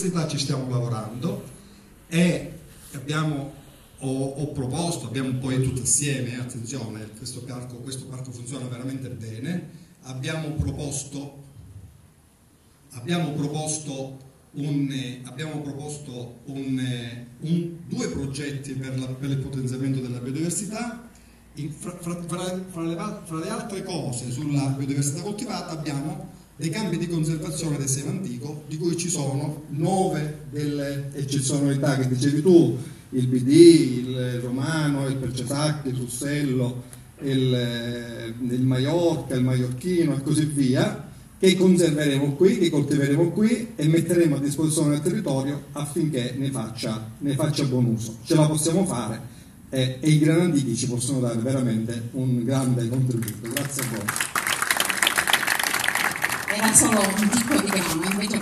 biodiversità ci stiamo lavorando e abbiamo, ho, ho proposto, abbiamo poi tutti assieme, attenzione, questo parco, questo parco funziona veramente bene, abbiamo proposto, abbiamo proposto un, abbiamo proposto un, un, due progetti per, la, per, il potenziamento della biodiversità. Fra, fra, fra, le, fra, le, altre cose sulla biodiversità coltivata abbiamo dei campi di conservazione del seme antico, di cui ci sono nove delle eccezionalità che dicevi tu, il BD, il Romano, il Percesacchi, il Russello, il, il Maiorca, il Maiorchino e così via che conserveremo qui, che coltiveremo qui e metteremo a disposizione del territorio affinché ne faccia, ne faccia buon uso. Ce la possiamo fare eh, e i granadichi ci possono dare veramente un grande contributo. Grazie a voi. Era solo un piccolo richiamo, invece